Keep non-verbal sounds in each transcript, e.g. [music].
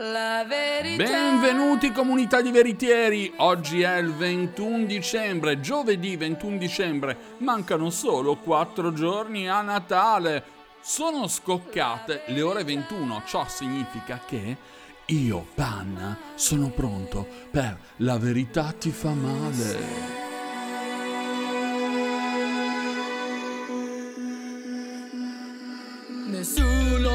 La verità. Benvenuti comunità di veritieri, oggi è il 21 dicembre, giovedì 21 dicembre, mancano solo 4 giorni a Natale. Sono scoccate le ore 21, ciò significa che io, Panna, sono pronto per La verità ti fa male. Nessuno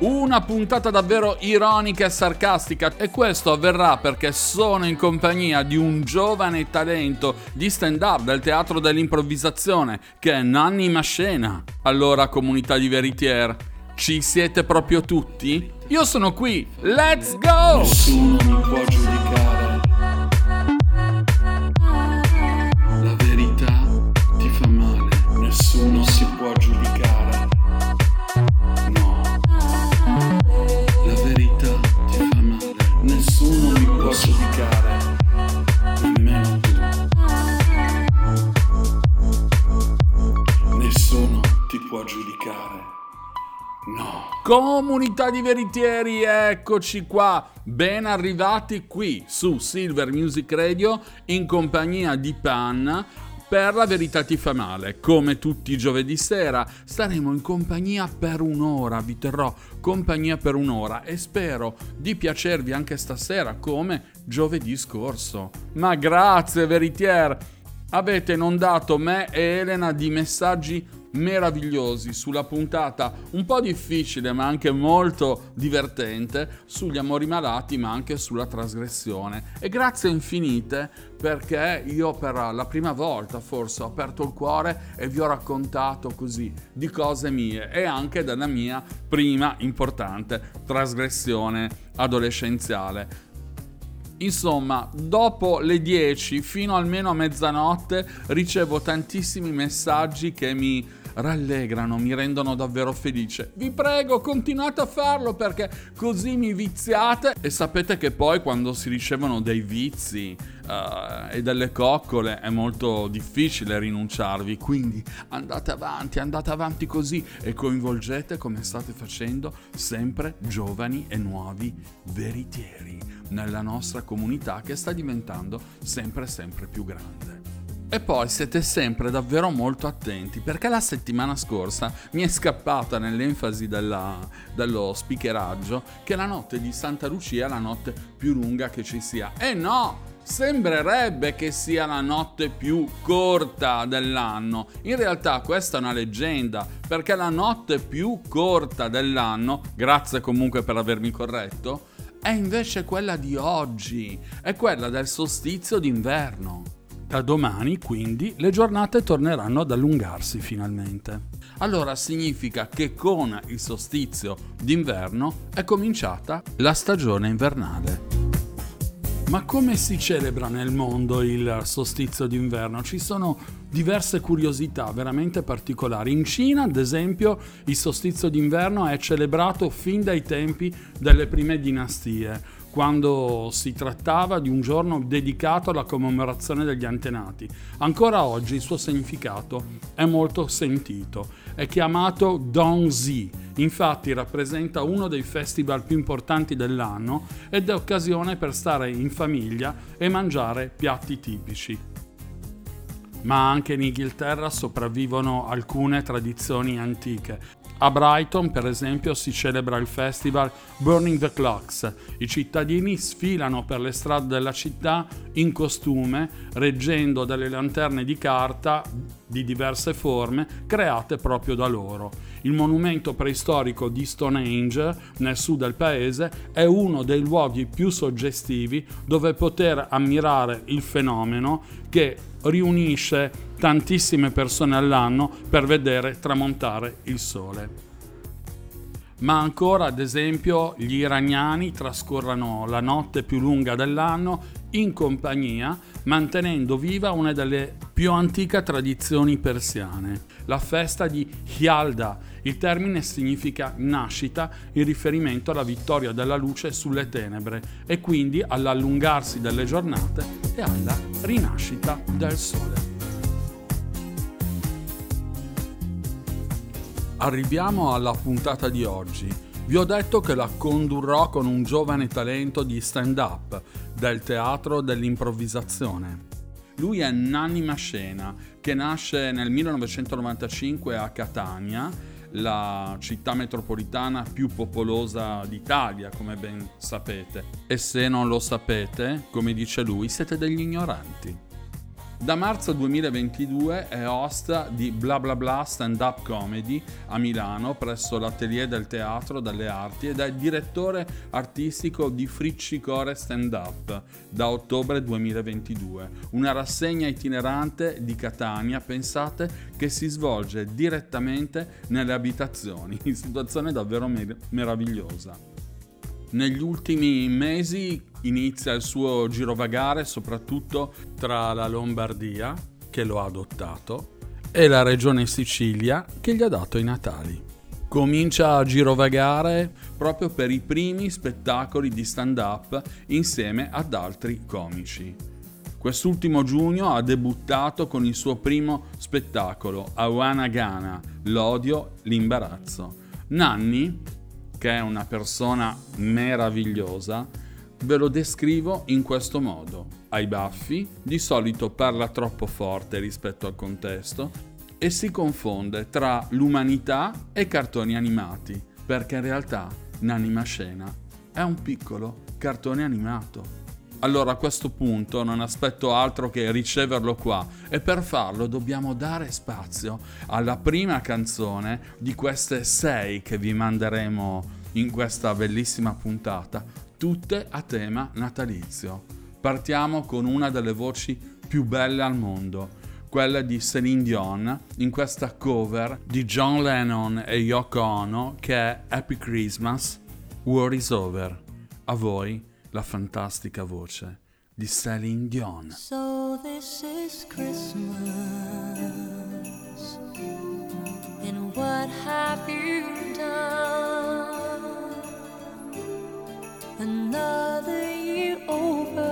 Una puntata davvero ironica e sarcastica e questo avverrà perché sono in compagnia di un giovane talento di stand-up del teatro dell'improvvisazione che è Nanni Mascena. Allora comunità di veritier, ci siete proprio tutti? Io sono qui, let's go! Nessuno mi può giudicare. Giudicare. No. Comunità di veritieri, eccoci qua, ben arrivati qui su Silver Music Radio in compagnia di Pan. Per la verità ti fa male, come tutti i giovedì sera staremo in compagnia per un'ora, vi terrò compagnia per un'ora e spero di piacervi anche stasera come giovedì scorso. Ma grazie veritier, avete inondato me e Elena di messaggi meravigliosi sulla puntata un po' difficile ma anche molto divertente sugli amori malati ma anche sulla trasgressione. E grazie infinite perché io per la prima volta forse ho aperto il cuore e vi ho raccontato così di cose mie e anche della mia prima importante trasgressione adolescenziale. Insomma, dopo le 10 fino almeno a mezzanotte ricevo tantissimi messaggi che mi rallegrano, mi rendono davvero felice. Vi prego, continuate a farlo perché così mi viziate e sapete che poi quando si ricevono dei vizi uh, e delle coccole è molto difficile rinunciarvi, quindi andate avanti, andate avanti così e coinvolgete come state facendo sempre giovani e nuovi veritieri nella nostra comunità che sta diventando sempre sempre più grande. E poi siete sempre davvero molto attenti perché la settimana scorsa mi è scappata nell'enfasi della, dello speakeraggio che la notte di Santa Lucia è la notte più lunga che ci sia. E no! Sembrerebbe che sia la notte più corta dell'anno. In realtà questa è una leggenda, perché la notte più corta dell'anno, grazie comunque per avermi corretto, è invece quella di oggi, è quella del solstizio d'inverno. Da domani, quindi, le giornate torneranno ad allungarsi finalmente. Allora significa che con il solstizio d'inverno è cominciata la stagione invernale. Ma come si celebra nel mondo il solstizio d'inverno? Ci sono diverse curiosità veramente particolari. In Cina, ad esempio, il solstizio d'inverno è celebrato fin dai tempi delle prime dinastie quando si trattava di un giorno dedicato alla commemorazione degli antenati. Ancora oggi il suo significato è molto sentito. È chiamato Dongzi, infatti rappresenta uno dei festival più importanti dell'anno ed è occasione per stare in famiglia e mangiare piatti tipici ma anche in Inghilterra sopravvivono alcune tradizioni antiche. A Brighton, per esempio, si celebra il festival Burning the Clocks. I cittadini sfilano per le strade della città in costume, reggendo delle lanterne di carta di diverse forme create proprio da loro. Il monumento preistorico di Stonehenge, nel sud del paese, è uno dei luoghi più suggestivi dove poter ammirare il fenomeno che riunisce tantissime persone all'anno per vedere tramontare il sole. Ma ancora, ad esempio, gli iraniani trascorrono la notte più lunga dell'anno in compagnia, mantenendo viva una delle più antiche tradizioni persiane, la festa di Hyalda. Il termine significa nascita in riferimento alla vittoria della luce sulle tenebre e quindi all'allungarsi delle giornate e alla rinascita del sole. Arriviamo alla puntata di oggi. Vi ho detto che la condurrò con un giovane talento di stand-up del teatro dell'improvvisazione. Lui è Nanni Mascena, che nasce nel 1995 a Catania, la città metropolitana più popolosa d'Italia, come ben sapete. E se non lo sapete, come dice lui, siete degli ignoranti. Da marzo 2022 è host di Bla Bla Bla Stand Up Comedy a Milano presso l'Atelier del Teatro delle Arti ed è direttore artistico di Friccicore Stand Up da ottobre 2022, una rassegna itinerante di Catania, pensate, che si svolge direttamente nelle abitazioni, [laughs] situazione davvero mer- meravigliosa. Negli ultimi mesi inizia il suo girovagare soprattutto tra la Lombardia, che lo ha adottato, e la regione Sicilia, che gli ha dato i Natali. Comincia a girovagare proprio per i primi spettacoli di stand-up insieme ad altri comici. Quest'ultimo giugno ha debuttato con il suo primo spettacolo, Awana Gana, l'odio, l'imbarazzo. Nanni che è una persona meravigliosa, ve lo descrivo in questo modo. Ha i baffi, di solito parla troppo forte rispetto al contesto e si confonde tra l'umanità e cartoni animati, perché in realtà Nanima Scena è un piccolo cartone animato. Allora a questo punto non aspetto altro che riceverlo qua e per farlo dobbiamo dare spazio alla prima canzone di queste sei che vi manderemo in questa bellissima puntata, tutte a tema natalizio. Partiamo con una delle voci più belle al mondo, quella di Celine Dion in questa cover di John Lennon e Yoko Ono che è Happy Christmas, War is Over. A voi la fantastica voce di Celine Dion. So this is Christmas, and what have you done? Another year over,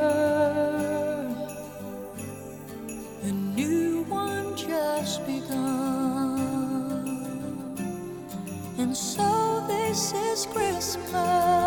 a new one just begun, and so this is Christmas.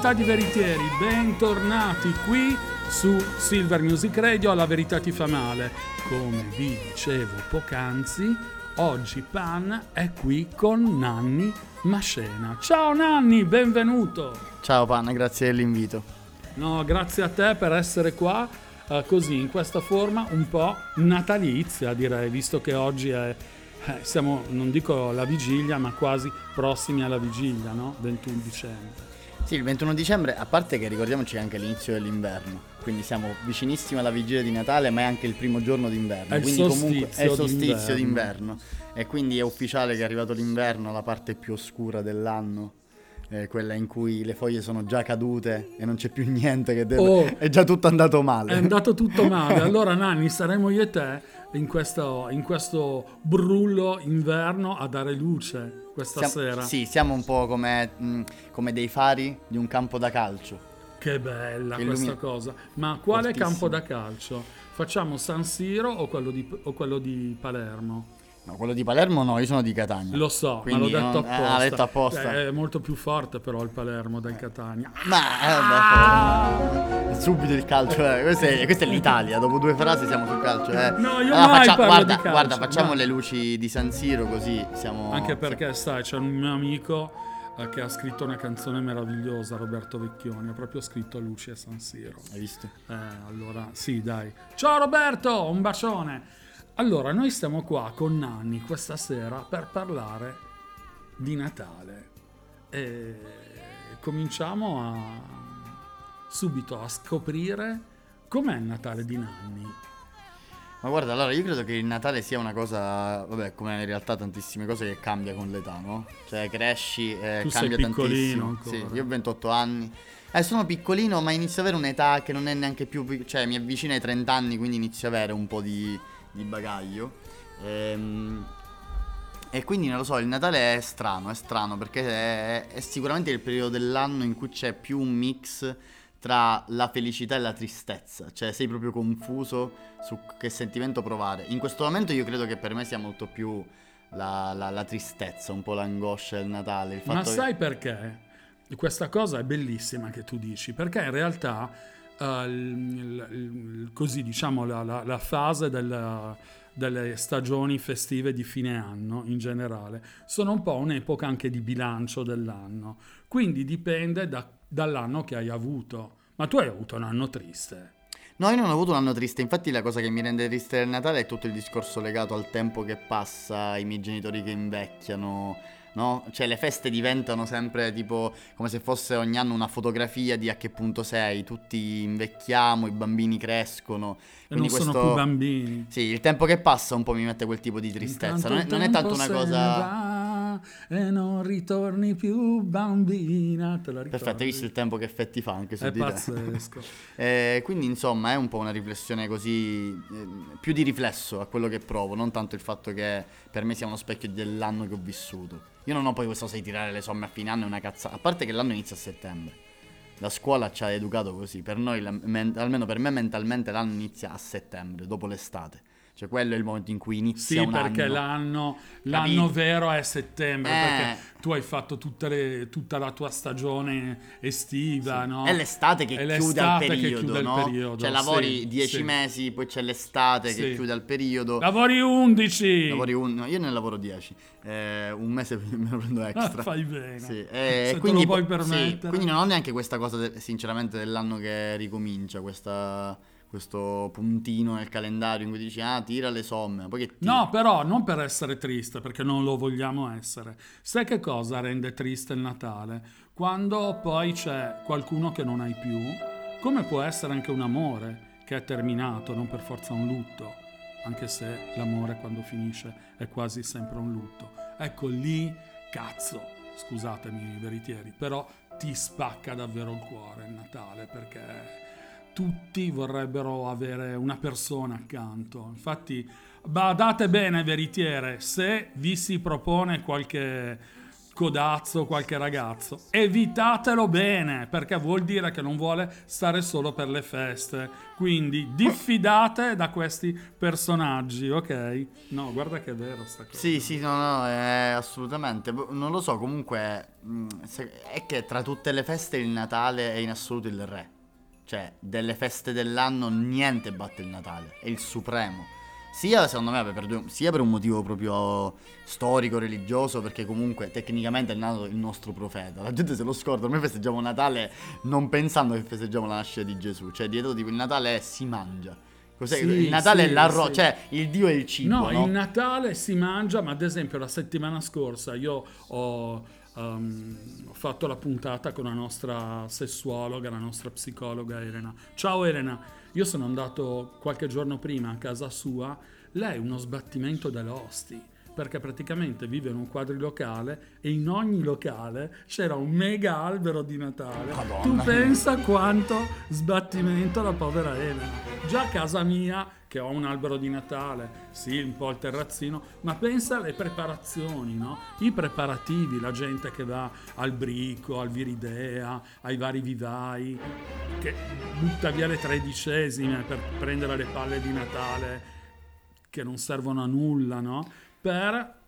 Verità di Veritieri, bentornati qui su Silver Music Radio, La Verità ti fa male. Come vi dicevo poc'anzi, oggi Pan è qui con Nanni Mascena. Ciao Nanni, benvenuto! Ciao Panna, grazie dell'invito. No, grazie a te per essere qua eh, così in questa forma un po' natalizia direi, visto che oggi è, eh, siamo, non dico alla vigilia, ma quasi prossimi alla vigilia, no? 21 dicembre. Sì, il 21 dicembre, a parte che ricordiamoci anche l'inizio dell'inverno, quindi siamo vicinissimi alla vigilia di Natale, ma è anche il primo giorno d'inverno, È quindi comunque è il solstizio d'inverno. d'inverno. E quindi è ufficiale che è arrivato l'inverno, la parte più oscura dell'anno, eh, quella in cui le foglie sono già cadute e non c'è più niente che deve... Oh. è già tutto andato male. È andato tutto male. [laughs] Allora, Nanni, saremo io e te in questo, in questo brullo inverno a dare luce questa Siamo- sera. Sì, siamo un po' come, mh, come dei fari di un campo da calcio. Che bella Che questa cosa. Ma quale Fortissimo. campo da calcio? Facciamo San Siro o quello di, o quello di Palermo? No, quello di Palermo no, io sono di Catania. Lo so, Quindi ma l'ho detto non- apposta. ah, detto apposta. È molto più forte però il Palermo del Catania. Ma eh, beh, subito il calcio, eh. questo, è, questa è l'Italia. Dopo due frasi siamo sul calcio. Eh. No, io mai parlo guarda, di calcio, guarda, facciamo vai. le luci di San Siro così siamo. Anche perché, sai, c'è un mio amico eh, che ha scritto una canzone meravigliosa, Roberto Vecchioni, ha proprio scritto Luci a San Siro. Hai visto? Eh, allora, sì, dai. Ciao Roberto, un bacione. Allora, noi stiamo qua con Nanni questa sera per parlare di Natale. E cominciamo a subito a scoprire com'è il Natale di Nanni. Ma guarda, allora io credo che il Natale sia una cosa, vabbè, come in realtà tantissime cose che cambia con l'età, no? Cioè cresci e Tu sei cambia piccolino tantissimo. ancora. Sì, io ho 28 anni. Eh, sono piccolino, ma inizio ad avere un'età che non è neanche più, cioè mi avvicina ai 30 anni, quindi inizio ad avere un po' di, di bagaglio. Ehm, E quindi non lo so, il Natale è strano, è strano perché è, è sicuramente il periodo dell'anno in cui c'è più un mix tra la felicità e la tristezza, cioè sei proprio confuso su che sentimento provare. In questo momento io credo che per me sia molto più la, la- la tristezza, un po' l'angoscia del Natale. Il fatto Ma che- sai perché? Questa cosa è bellissima che tu dici, perché in realtà eh, il- il- così diciamo la, la- fase della- delle stagioni festive di fine anno in generale sono un po' un'epoca anche di bilancio dell'anno, quindi dipende da- dall'anno che hai avuto. Ma tu hai avuto un anno triste. No, io non ho avuto un anno triste, infatti la cosa che mi rende triste del Natale è tutto il discorso legato al tempo che passa, ai miei genitori che invecchiano, no? Cioè le feste diventano sempre tipo come se fosse ogni anno una fotografia di a che punto sei, tutti invecchiamo, i bambini crescono. E non Quindi sono questo... più bambini. Sì, il tempo che passa un po' mi mette quel tipo di tristezza, non è, non è tanto una cosa... e non ritorni più bambina, te la? Perfetto, hai visto il tempo che effetti fa anche su È di te. pazzesco. [laughs] Eh, quindi insomma è un po' una riflessione così, eh, più di riflesso a quello che provo, non tanto il fatto che per me sia uno specchio dell'anno che ho vissuto. Io non ho poi questo sai tirare le somme a fine anno è una cazzata, a parte che l'anno inizia a settembre. La scuola ci ha educato così, per noi, la- men- almeno per me mentalmente l'anno inizia a settembre, dopo l'estate. Cioè quello è il momento in cui inizia Sì, un perché anno. l'anno, Capito? l'anno vero è settembre, Eh. perché tu hai fatto le- tutta la tua stagione estiva, no? È l'estate che È chiude l'estate che periodo, chiude il no? periodo, Cioè lavori sì, 10 sì. mesi, poi c'è l'estate che Sì. chiude al periodo. Lavori 11! Lavori un, no, io ne lavoro 10, eh, un mese [laughs] me lo prendo Ah, extra. fai bene. Sì, Se eh, quindi, puoi sì, permettere. quindi non ho neanche questa cosa, de- sinceramente, dell'anno che ricomincia, questa- questo puntino nel calendario in cui dici, ah, tira le somme. Poi che tiri? No, però non per essere triste, perché non lo vogliamo essere. Sai che cosa rende triste il Natale? Quando poi c'è qualcuno che non hai più, come può essere anche un amore che è terminato, non per forza un lutto, anche se l'amore quando finisce è quasi sempre un lutto. Ecco lì, cazzo, scusatemi veritieri, però ti spacca davvero il cuore il Natale perché tutti vorrebbero avere una persona accanto. Infatti, badate bene, veritiere, se vi si propone qualche codazzo, qualche ragazzo. Evitatelo bene, perché vuol dire che non vuole stare solo per le feste. Quindi diffidate da questi personaggi, ok? No, guarda che è vero sta cosa. Sì, sì, no, no, è assolutamente. Boh, Non lo so, comunque se- è che tra tutte le feste il Natale è in assoluto il re. Cioè, delle feste dell'anno niente batte il Natale, è il supremo. Sia secondo me per, due- sia per un motivo proprio storico, religioso, perché comunque tecnicamente è nato il nostro profeta. La gente se lo scorda, noi festeggiamo Natale non pensando che festeggiamo la nascita di Gesù. Cioè, dietro tipo il Natale è si mangia. Cos'è? Sì, il Natale sì, è l'arrosto, sì. cioè il Dio è il cibo. No, No, il Natale si mangia, ma ad esempio la settimana scorsa io ho, ehm, ho fatto la puntata con la nostra sessuologa, la nostra psicologa Elena. Ciao Elena, io sono andato qualche giorno prima a casa sua, lei è uno sbattimento dell'osti. Perché praticamente vive in un quadrilocale e in ogni locale c'era un mega albero di Natale. Madonna. Tu pensa quanto sbattimento la povera Elena. Già a casa mia, che ho un albero di Natale, sì, un po' il terrazzino, ma pensa alle preparazioni, no? I preparativi, la gente che va al brico, al viridea, ai vari vivai, che butta via le tredicesime per prendere le palle di Natale che non servono a nulla, no? Per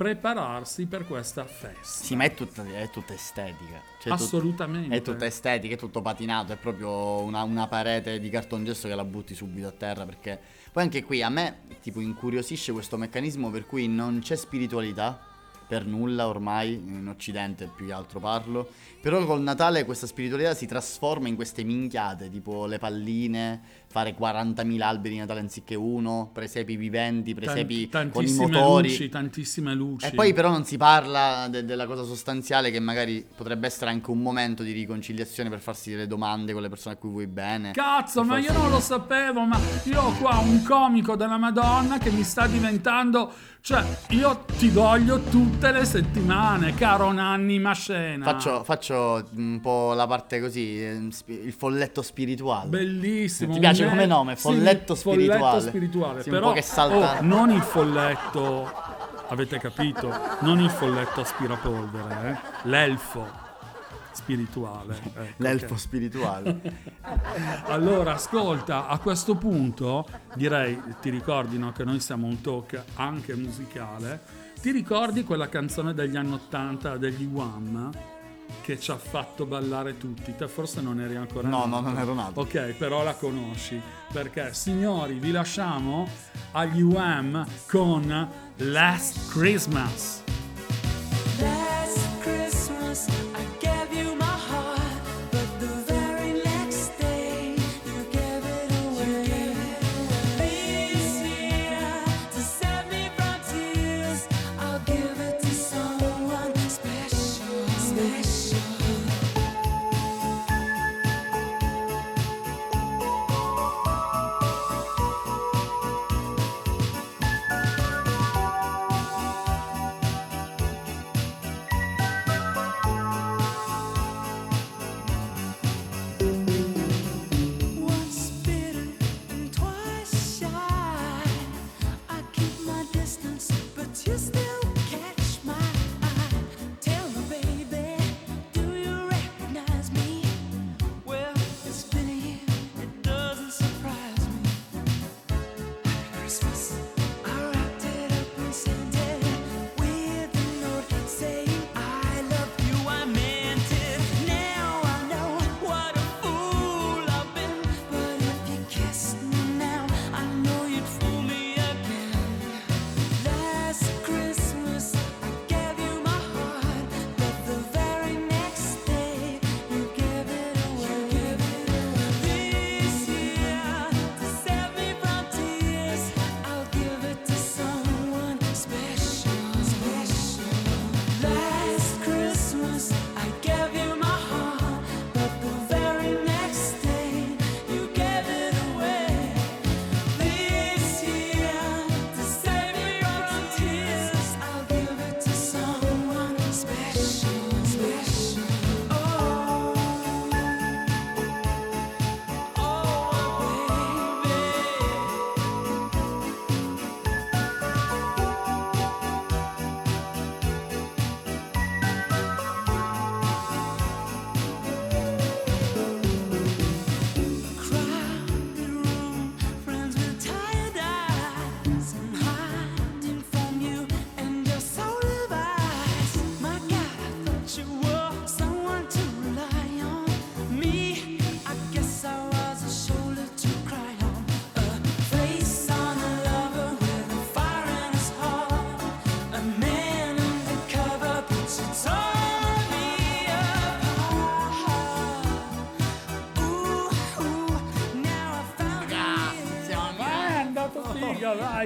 prepararsi per questa festa. Sì, ma è tutta, è tutta estetica. Cioè, tut- Assolutamente. È tutta estetica, è tutto patinato, è proprio una, una parete di cartongesso che la butti subito a terra perché... Poi anche qui a me tipo incuriosisce questo meccanismo per cui non c'è spiritualità per nulla ormai, in occidente più che altro parlo, però col Natale questa spiritualità si trasforma in queste minchiate, tipo le palline, fare 40.000 alberi di Natale anziché uno, presepi viventi, presepi Tant- con i tantissime motori. luci, tantissime luci. E poi però non si parla de- della cosa sostanziale che magari potrebbe essere anche un momento di riconciliazione per farsi delle domande con le persone a cui vuoi bene. Cazzo, ma io non lo sapevo, ma io ho qua un comico della Madonna che mi sta diventando... Cioè, io ti voglio tutte le settimane, caro Nanni Mascena. Faccio, faccio un po' la parte così, eh, spi- il folletto spirituale. Bellissimo. Ti piace un come me- nome? Sì, Folletto spirituale. Folletto spirituale. Sì, un Però, po' che salta. oh, non il folletto, avete capito? Non il folletto aspirapolvere, eh? L'elfo spirituale. ecco, L'elfo ok. spirituale. [laughs] Allora, ascolta, a questo punto direi, ti ricordi no, che noi siamo un talk anche musicale, ti ricordi quella canzone degli anni 80 degli Wham che ci ha fatto ballare tutti? Te forse non eri ancora No, nato. no, non ero nato. Ok, però la conosci, perché signori vi lasciamo agli Wham con Last Christmas.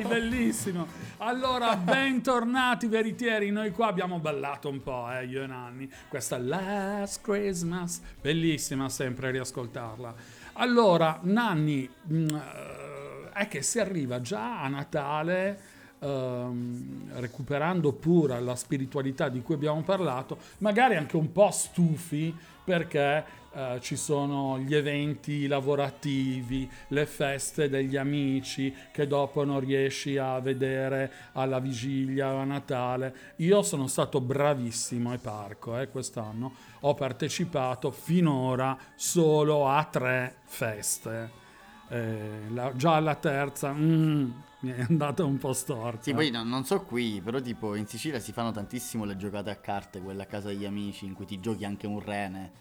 Vai, bellissimo. Allora, bentornati veritieri, noi qua abbiamo ballato un po', eh, io e Nanni. Questa Last Christmas, bellissima sempre riascoltarla. Allora, Nanni, mm, eh, è che si arriva già a Natale ehm, recuperando pure la spiritualità di cui abbiamo parlato, magari anche un po' stufi perché eh, ci sono gli eventi lavorativi, le feste degli amici che dopo non riesci a vedere alla vigilia o a Natale. Io sono stato bravissimo ai parco eh, quest'anno, ho partecipato finora solo a tre feste. Eh, la- già alla terza mm, mi è andata un po' storta. Sì, poi no- non so qui, però tipo in Sicilia si fanno tantissimo le giocate a carte, quelle a casa degli amici, in cui ti giochi anche un rene.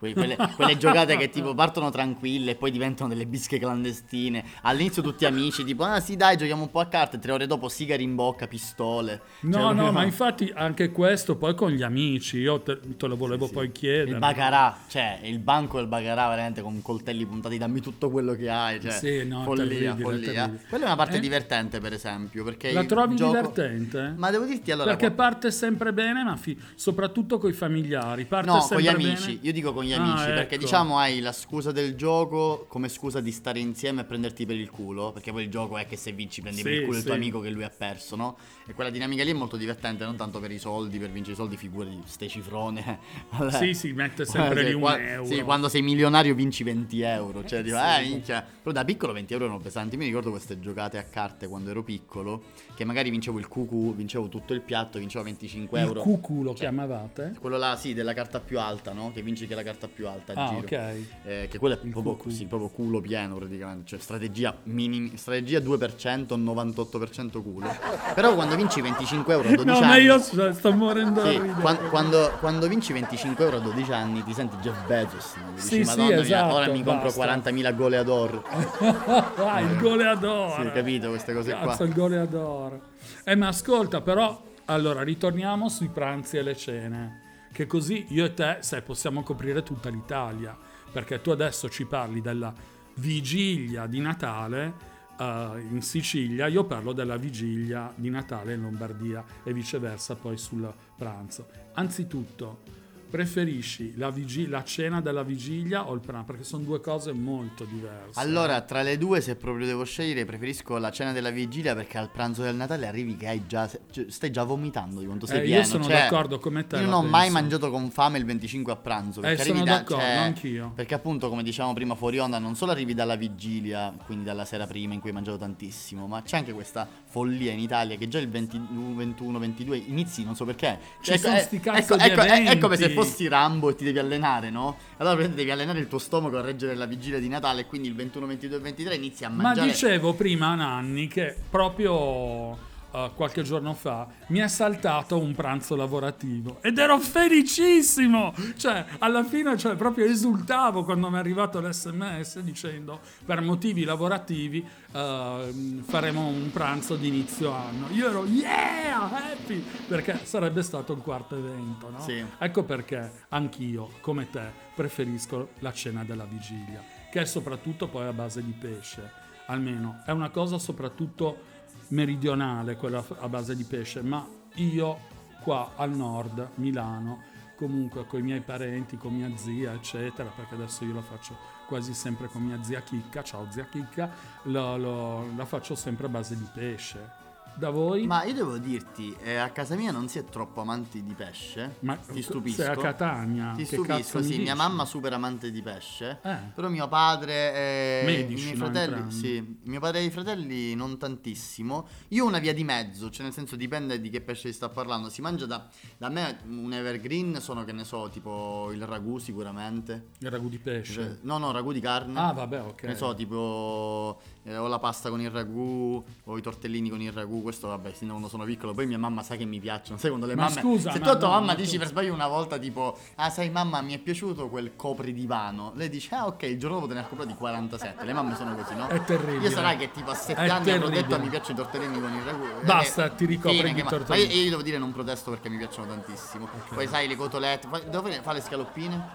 Que- Quelle, quelle giocate che tipo partono tranquille e poi diventano delle bische clandestine. All'inizio tutti amici, tipo, ah sì dai, giochiamo un po' a carte, tre ore dopo sigari in bocca, pistole. No, Cioè, no, ma infatti anche questo poi con gli amici, io te, te lo volevo Sì. poi chiedere. Il Baccarà, cioè il banco del Baccarà veramente con coltelli puntati, dammi tutto quello che hai, cioè Sì, no, follia, terribile, follia. terribile. Quella è una parte Eh? divertente per esempio, perché La trovi gioco- divertente? Ma devo dirti allora Perché qua- parte sempre bene, ma fi- soprattutto con i familiari. Parte No, con sempre gli amici, bene. io dico con gli Ah, amici, perché ecco. diciamo hai la scusa del gioco come scusa di stare insieme e prenderti per il culo, perché poi il gioco è che se vinci prendi per Sì, il culo il tuo sì. amico che lui ha perso, no? E quella dinamica lì è molto divertente, non tanto per i soldi, per vincere i soldi, figurati, ste cifrone. [laughs] Vabbè. Sì, si mette sempre Sì, lì un qua- euro. Sì, quando sei milionario vinci 20 euro. Cioè, dico, Sì. eh, minchia. Però da piccolo 20 euro erano pesanti. Mi ricordo queste giocate a carte quando ero piccolo. Che magari vincevo il QQ, vincevo tutto il piatto, vincevo 25 Il euro. cucu lo Cioè, chiamavate? Quello là, sì, della carta più alta, no? Che vinci che la carta più alta Ah, giro. ok. Eh, che quello è proprio, cucù. sì, proprio culo pieno praticamente. Cioè, strategia minimi, strategia 2%, 98% culo. Però quando vinci 25 euro a 12 [laughs] No, ma anni. io sto, sto morendo Sì, da ridere. quan- quando, quando vinci 25 euro a 12 anni ti senti Jeff Bezos. no? Dici, Sì, sì, Madonna mia, esatto, ora mi compro basta." 40.000 goleador. [laughs] ah, il goleador. Sì, capito queste cose qua. Cazzo, il goleador. Eh, ma ascolta, però, allora, ritorniamo sui pranzi e le cene. Che così io e te, sai, possiamo coprire tutta l'Italia. Perché tu adesso ci parli della vigilia di Natale eh, in Sicilia, io parlo della vigilia di Natale in Lombardia e viceversa poi sul pranzo. Anzitutto, preferisci la, vigi- la cena della vigilia o il pranzo? Perché sono due cose molto diverse. Allora, tra le due, se proprio devo scegliere, preferisco la cena della vigilia perché al pranzo del Natale arrivi che hai già. cioè, stai già vomitando di quanto sei Eh, io pieno. sono cioè, d'accordo come te Io non ho mai mangiato con fame il 25 a pranzo. Perché Eh, sono da, d'accordo, cioè, anch'io. Perché appunto, come dicevamo prima fuori onda, non solo arrivi dalla vigilia, quindi dalla sera prima in cui hai mangiato tantissimo, ma c'è anche questa follia in Italia che già il 20 21, 22 inizi, non so perché. Ci sono è- sti cazzo ecco, di ecco, è- è come se fossi Rambo e ti devi allenare, no? Allora devi allenare il tuo stomaco a reggere la vigilia di Natale e quindi il 21, 22 e 23 inizi a Ma mangiare. dicevo prima a Nanni che proprio eh, qualche giorno fa mi è saltato un pranzo lavorativo ed ero felicissimo! Cioè, alla fine cioè, proprio esultavo quando mi è arrivato l'SMS dicendo per motivi lavorativi eh, faremo un pranzo di inizio anno. Io ero yeah, happy! Perché sarebbe stato il quarto evento, no? Sì. Ecco perché anch'io, come te, preferisco la cena della vigilia, che è soprattutto poi a base di pesce. Almeno è una cosa soprattutto meridionale quella a base di pesce, ma io qua al nord, Milano, comunque con i miei parenti, con mia zia, eccetera, perché adesso io la faccio quasi sempre con mia zia Chicca, ciao zia Chicca, lo- lo- la faccio sempre a base di pesce. Da voi? Ma io devo dirti, eh, a casa mia non si è troppo amanti di pesce. Ma ti stupisco. sei a Catania? Ti stupisco, cazzo mi sì. Mia mamma super amante di pesce. Eh. Però mio padre e Medici, i miei fratelli, sì, mio padre e i fratelli non tantissimo. Io ho una via di mezzo, cioè nel senso dipende di che pesce si sta parlando. Si mangia da, da me un evergreen, sono che ne so, tipo il ragù sicuramente. Il ragù di pesce. Cioè, no, no, ragù di carne. Ah, vabbè, ok. Ne so, tipo eh, o la pasta con il ragù o i tortellini con il ragù. Questo, vabbè, sin da quando sono piccolo. Poi mia mamma sa che mi piacciono. Sai quando le Ma mamme. scusa, se ma tu a tua mamma ma dici per sbaglio una volta, tipo, ah, sai, mamma, mi è piaciuto quel copridivano. Lei dice, ah, ok, il giorno dopo te ne ha comprato di 47. Le mamme sono così, no? È terribile. Io sarà che tipo a 7 È anni terribile. detto mi piacciono i tortellini con il ragù. Basta, Eh, ti ricopri di tortellini. Ma io, io devo dire, non protesto perché mi piacciono tantissimo. Poi sai, le cotolette. Devo fare fa le scaloppine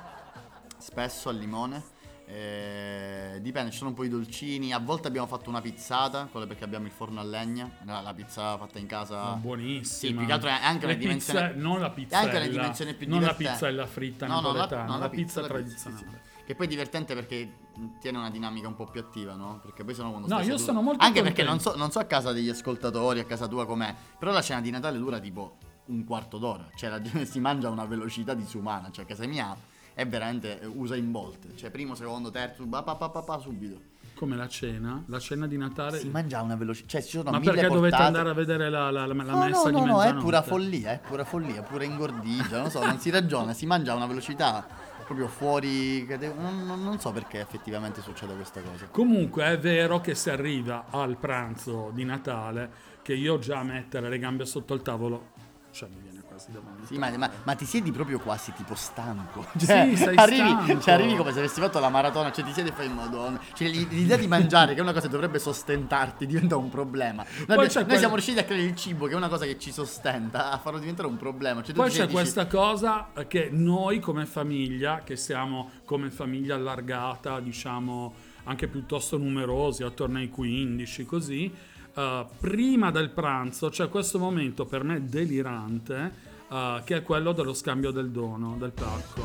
spesso al limone. Eh, dipende, ci sono un po' di dolcini. A volte abbiamo fatto una pizzata, quello perché abbiamo il forno a legna. La, la pizza fatta in casa. Ah, buonissima. Sì, più che altro è anche Le una dimensione. pizze- non la pizza, anche una dimensione più non la divertente. pizzella fritta No, no, la- no, la, pizza, la tradizionale. sì, sì. Che poi è divertente perché tiene una dinamica un po' più attiva, no? Perché poi sono quando No, io sono molto Anche perché non contento. so, non so a casa degli ascoltatori, a casa tua com'è. Però la cena di Natale dura tipo un quarto d'ora. Cioè la [laughs] si mangia a una velocità disumana. Cioè a casa mia è veramente usa in volte. Cioè primo, secondo, terzo, pa, pa, pa, pa, subito. Come la cena, la cena di Natale. Si mangia a una velocità. Cioè ci sono Ma mille perché dovete portate. andare a vedere la, la, la, la No, messa no, di no, no, è mezzanotte? pura follia, è pura follia, pura ingordigia, non so, non si ragiona, si mangia a una velocità proprio fuori, non, non- non so perché effettivamente succede questa cosa. Comunque è vero che si arriva al pranzo di Natale che io già mettere le gambe sotto il tavolo, cioè mi viene quasi da vomitare. Sì, ma, ma- ma ti siedi proprio quasi tipo stanco. Cioè, Sì, sei [laughs] arrivi, stanco. cioè, arrivi come se avessi fatto la maratona, cioè ti siedi e fai madonna. Cioè, l'i- l'idea di mangiare, che è una cosa che dovrebbe sostentarti, diventa un problema. Noi, noi quel- siamo riusciti a creare il cibo, che è una cosa che ci sostenta, a farlo diventare un problema. Cioè, Poi c'è dici, questa cosa che noi come famiglia, che siamo come famiglia allargata, diciamo anche piuttosto numerosi, attorno ai 15, così, eh, prima del pranzo c'è questo momento per me delirante, eh, che è quello dello scambio del dono, del pacco,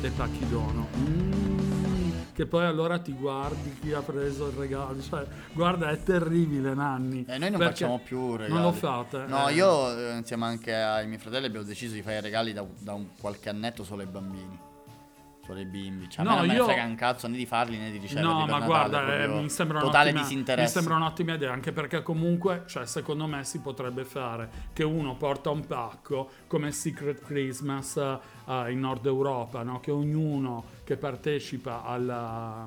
dei pacchi dono. Mm, che poi allora ti guardi chi ha preso il regalo, cioè, guarda è terribile Nanni. E noi non facciamo più regali. Non lo fate? No, Eh. io eh, insieme anche ai miei fratelli abbiamo deciso di fare i regali da, da un qualche annetto solo ai bambini. Solo ai bimbi. Cioè, a me No, non me ne io- frega un cazzo né di farli né di riceverli No, ma Natale, guarda, eh, mi sembra totale un'ottima, mi disinteresse. sembra un'ottima idea, anche perché comunque, cioè, secondo me si potrebbe fare che uno porta un pacco come Secret Christmas eh, in Nord Europa, no? che ognuno che partecipa alla,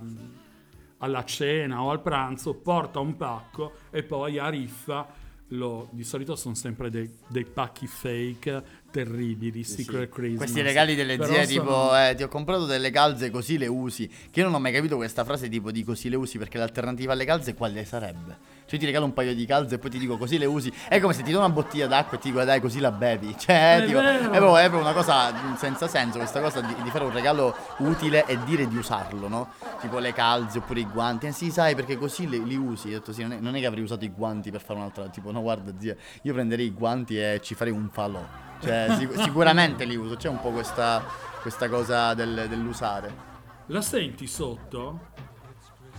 alla cena o al pranzo porta un pacco e poi a riffa lo- di solito sono sempre dei, dei pacchi fake terribili, Sì, Secret sì. Christmas. Questi regali delle Però zie sono- tipo eh, ti ho comprato delle calze così le usi. Che io non ho mai capito questa frase tipo di così le usi perché l'alternativa alle calze quale sarebbe? Cioè ti regalo un paio di calze e poi ti dico così le usi. È come se ti do una bottiglia d'acqua e ti dico dai così la bevi. [laughs] Cioè È tipo, è, proprio, è proprio una cosa senza senso questa cosa di, di fare un regalo utile e dire di usarlo, no? Tipo le calze oppure i guanti. Eh sì, sai perché così le- li usi. Ho detto sì, non è, non è che avrei usato i guanti per fare un'altra. Tipo no guarda zia, io prenderei i guanti e ci farei un falò. Cioè [laughs] sic- sicuramente li uso. C'è un po' questa, questa cosa del- dell'usare. La senti sotto?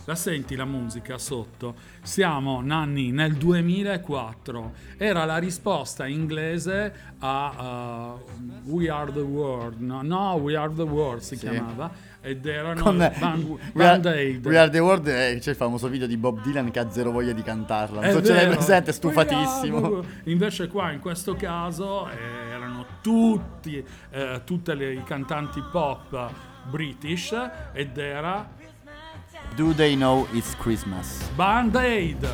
La senti la musica sotto? Siamo, Nanni, nel 2004. Era la risposta inglese a uh, We Are the World. No, no, We Are the World si Sì. chiamava. Ed erano Con Band, We Are, Band Aid. We Are the World eh, c'è il famoso video di Bob Dylan che ha zero voglia di cantarla. Non so ce l'hai presente, è stufatissimo. Invece qua in questo caso eh, erano tutti, eh, tutte le, i cantanti pop british ed era Do they know it's Christmas? Band Aid.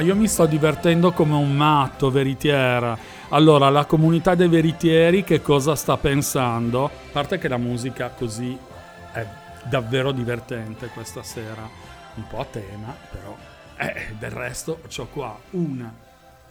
Io mi sto divertendo come un matto, veritiera. Allora, la comunità dei veritieri che cosa sta pensando? A parte che la musica così è davvero divertente questa sera, un po' a tema, però eh, del resto c'ho qua un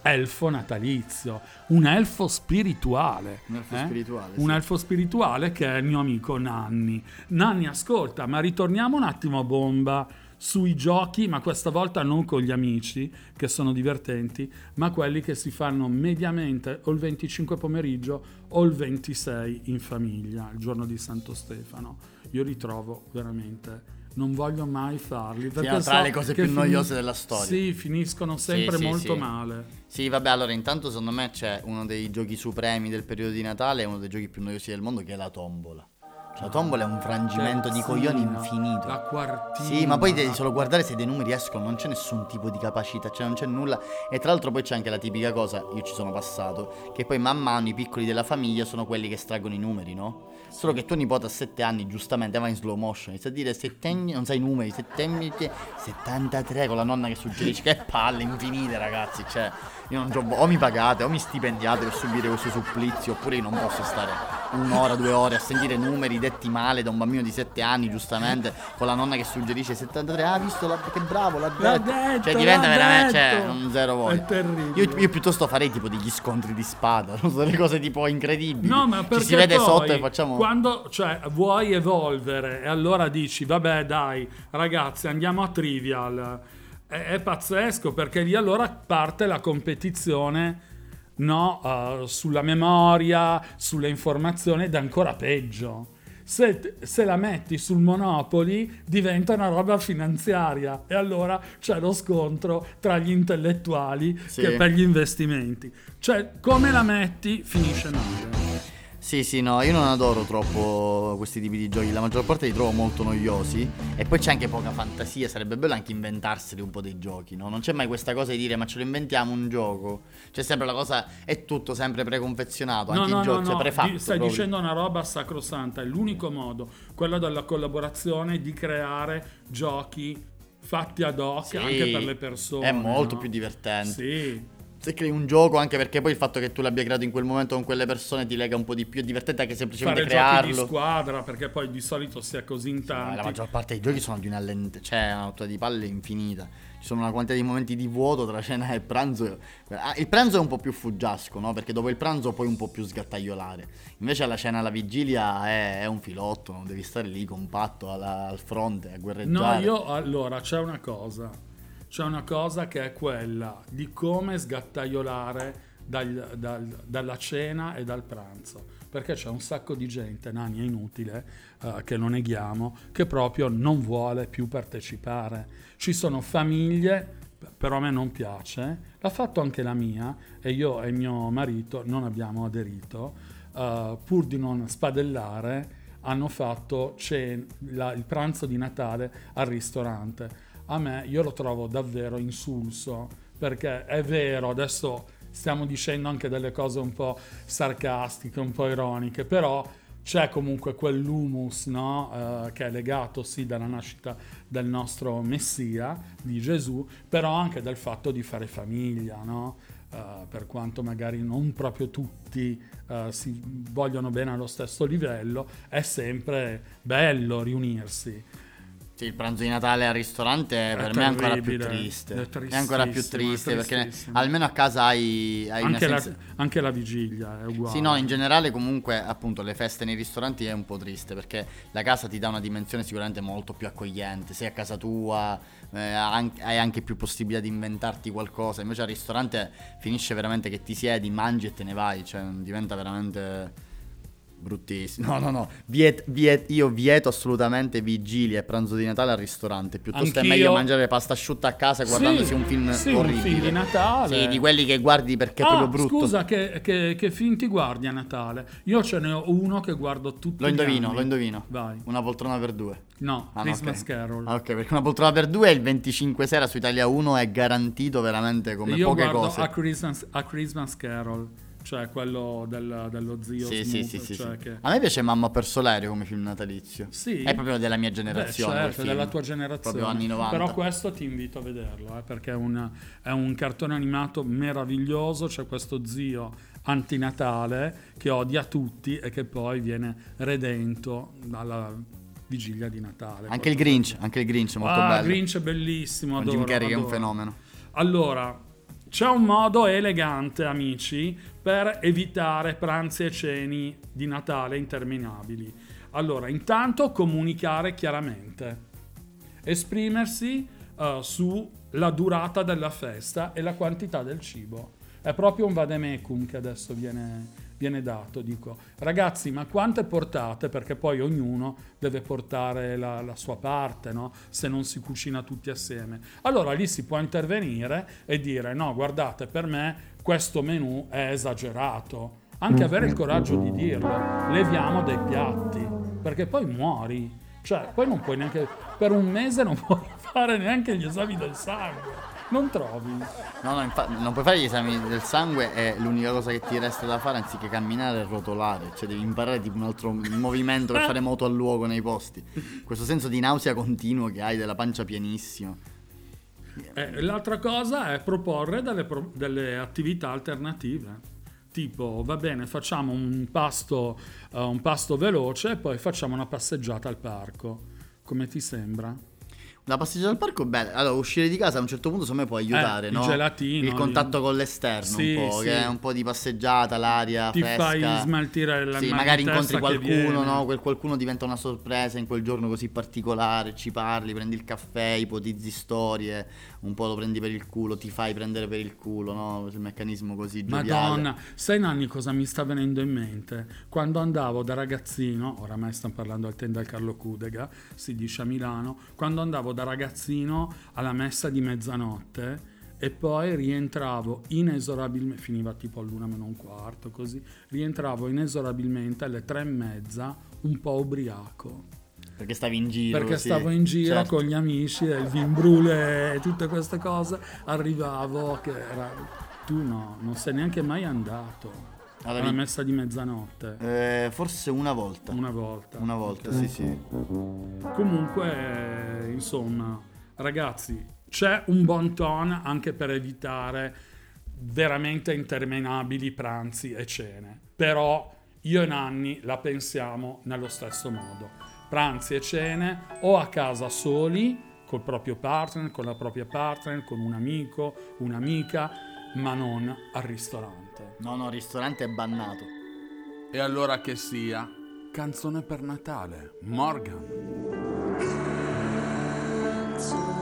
elfo natalizio, un elfo spirituale. Un elfo eh? spirituale, Un sì. elfo spirituale che è il mio amico Nanni. Nanni, ascolta, ma ritorniamo un attimo a bomba sui giochi, ma questa volta non con gli amici, che sono divertenti, ma quelli che si fanno mediamente o il 25 pomeriggio o il 26 in famiglia, il giorno di Santo Stefano. Io li trovo veramente... Non voglio mai farli perché tra so le cose più noiose della storia. Sì, finiscono sempre sì, molto sì. male. Sì, vabbè, allora intanto secondo me c'è uno dei giochi supremi del periodo di Natale, uno dei giochi più noiosi del mondo che è la tombola. Cioè, la tombola è un frangimento di coglioni Terzina, infinito. La quartina. Sì, ma poi devi solo guardare se dei numeri escono, non c'è nessun tipo di capacità, cioè non c'è nulla. E tra l'altro poi c'è anche la tipica cosa, io ci sono passato, che poi man mano i piccoli della famiglia sono quelli che estraggono i numeri, no? Solo che tuo nipote a 7 anni giustamente va in slow motion, inizia a dire settembre, non sai i numeri, settembre 73 con la nonna che suggerisce che palle infinite ragazzi, cioè io non gioco, o mi pagate o mi stipendiate per subire questo supplizio oppure io non posso stare un'ora, due ore a sentire numeri detti male da un bambino di 7 anni giustamente con la nonna che suggerisce 73, ah visto la- che bravo, l'ha detto, L'ha detto, cioè diventa veramente, cioè, non zero voglia. È terribile. Io, io piuttosto farei tipo degli scontri di spada, [laughs] non so, delle cose tipo incredibili. No, ma perché Ci si vede poi, sotto e facciamo... Quando cioè, vuoi evolvere e allora dici, vabbè dai, ragazzi, andiamo a Trivial. È, è pazzesco perché lì allora parte la competizione no, eh, sulla memoria, sulle informazioni ed è ancora peggio. Se, se la metti sul Monopoli diventa una roba finanziaria e allora c'è lo scontro tra gli intellettuali Sì. che per gli investimenti. Cioè, come la metti finisce male. Sì, sì, no, io non adoro troppo questi tipi di giochi, la maggior parte li trovo molto noiosi e poi c'è anche poca fantasia, sarebbe bello anche inventarseli un po' dei giochi, no? Non c'è mai questa cosa di dire ma ce lo inventiamo un gioco, c'è sempre la cosa, è tutto sempre preconfezionato, anche i giochi, cioè prefatto stai proprio. dicendo una roba sacrosanta, è l'unico modo, quello della collaborazione, di creare giochi fatti ad hoc Sì, anche per le persone. È molto no? più divertente. Sì, Se crei un gioco, anche perché poi il fatto che tu l'abbia creato in quel momento con quelle persone ti lega un po' di più, è divertente anche semplicemente fare giochi di crearlo. squadra, perché poi di solito si è così in tanti. La maggior parte dei giochi sono di una lente, cioè una rottura di palle infinita. Ci sono una quantità di momenti di vuoto tra cena e pranzo. Ah, il pranzo è un po' più fuggiasco, no? Perché dopo il pranzo puoi un po' più sgattaiolare. Invece alla cena alla vigilia è, è un filotto, non devi stare lì compatto alla- al fronte a No, guerreggiare. io allora c'è una cosa. C'è una cosa che è quella di come sgattaiolare dal- dal- dalla cena e dal pranzo. Perché c'è un sacco di gente, Nani è inutile, eh, che lo neghiamo, che proprio non vuole più partecipare. Ci sono famiglie, però a me non piace, l'ha fatto anche la mia e io e mio marito non abbiamo aderito, eh, pur di non spadellare hanno fatto cen- la- il pranzo di Natale al ristorante. A me io lo trovo davvero insulso perché è vero, adesso stiamo dicendo anche delle cose un po' sarcastiche, un po' ironiche, però c'è comunque quell'humus no? Eh, che è legato sì dalla nascita del nostro Messia, di Gesù, però anche del fatto di fare famiglia, no? Eh, per quanto magari non proprio tutti eh, si vogliono bene allo stesso livello, è sempre bello riunirsi. Sì, il pranzo di Natale al ristorante È per me è ancora più triste. è È, ancora più triste perché almeno a casa hai, hai Anche la, anche la vigilia è uguale. Sì, no, in generale comunque appunto le feste nei ristoranti è un po' triste perché la casa ti dà una dimensione sicuramente molto più accogliente, sei a casa tua, eh, hai anche più possibilità di inventarti qualcosa, invece al ristorante finisce veramente che ti siedi, mangi e te ne vai, cioè diventa veramente bruttissimo. No, no, no, Viet- viet- io vieto assolutamente vigilie e pranzo di Natale al ristorante, piuttosto è Anch'io. meglio mangiare pasta asciutta a casa guardandosi Sì, un film sì, un orribile. film di Natale. Sì, di quelli che guardi perché è Ah, proprio brutto. scusa, che, che- che film ti guardi a Natale? Io ce ne ho uno che guardo tutti Lo gli indovino, anni. lo indovino. Vai. Una poltrona per due. No, Ah, Christmas ok. Carol. Ah, ok, perché una poltrona per due il 25 sera su Italia 1 è garantito veramente come Io poche guardo cose. a Christmas, a Christmas Carol. Cioè quello del- dello zio Sì, Snoop, sì, sì, cioè che- A me piace Mamma per Solerio come film natalizio. Sì. È proprio della mia Beh, generazione. quel certo, della tua generazione. Proprio anni 90. Però questo ti invito a vederlo, eh, perché è un, è un cartone animato meraviglioso. C'è questo zio antinatale che odia tutti e che poi viene redento dalla vigilia di Natale. Anche il Grinch, anche il Grinch è molto ah, bello. Grinch è bellissimo, adoro, Jim Carrey che è un adoro. fenomeno. Allora, c'è un modo elegante, amici, per evitare pranzi e ceni di Natale interminabili. Allora, intanto comunicare chiaramente, esprimersi eh, sulla durata della festa e la quantità del cibo. È proprio un vademecum che adesso viene, viene dato. Dico, ragazzi, ma quante portate? Perché poi ognuno deve portare la, la sua parte, no? Se non si cucina tutti assieme. Allora lì si può intervenire e dire: no, guardate, per me questo menù è esagerato. Anche avere il coraggio di dirlo, leviamo dei piatti, perché poi muori. Cioè, poi non puoi neanche. Per un mese non [laughs] puoi fare neanche gli esami del sangue. Non trovi? No, no, infatti non puoi fare gli esami del sangue e l'unica cosa che ti resta da fare anziché camminare è rotolare, cioè devi imparare tipo un altro movimento per fare moto a luogo nei posti. Questo senso di nausea continuo che hai della pancia pienissima. Eh, l'altra cosa è proporre delle, pro- delle attività alternative. Tipo, va bene, facciamo un pasto, eh, un pasto veloce e poi facciamo una passeggiata al parco. Come ti sembra? La passeggiata al parco è bella. Allora, uscire di casa a un certo punto secondo me può aiutare, Eh, no? il gelatino, Il contatto con l'esterno Sì, un po', sì. che è un po' di passeggiata, l'aria Ti fresca. fai smaltire la Sì, magari incontri qualcuno, no? Quel qualcuno diventa una sorpresa in quel giorno così particolare, ci parli, prendi il caffè, ipotizzi storie, un po' lo prendi per il culo, ti fai prendere per il culo, no? Il meccanismo così gioviale. Madonna, sai Nanni cosa mi sta venendo in mente? Quando andavo da ragazzino, oramai stiamo parlando al Tenda al Carlo Cudega, si dice a Milano, quando andavo da ragazzino alla messa di mezzanotte e poi rientravo inesorabilmente, finiva tipo all'una meno un quarto così, rientravo inesorabilmente alle tre e mezza un po' ubriaco. Perché stavi in giro. Perché sì. stavo in giro Certo. con gli amici e il vin e tutte queste cose, arrivavo che era... Tu no, non sei neanche mai andato Alla alla messa di mezzanotte. Eh, forse una volta. Una volta. Una volta, sì, sì. Comunque, insomma, ragazzi, c'è un bon ton anche per evitare veramente interminabili pranzi e cene. Però io e Nanni la pensiamo nello stesso modo. Pranzi e cene o a casa soli, col proprio partner, con la propria partner, con un amico, un'amica, ma non al ristorante. No, no, il ristorante è bannato. E allora che sia canzone per Natale, Morgan. Canzone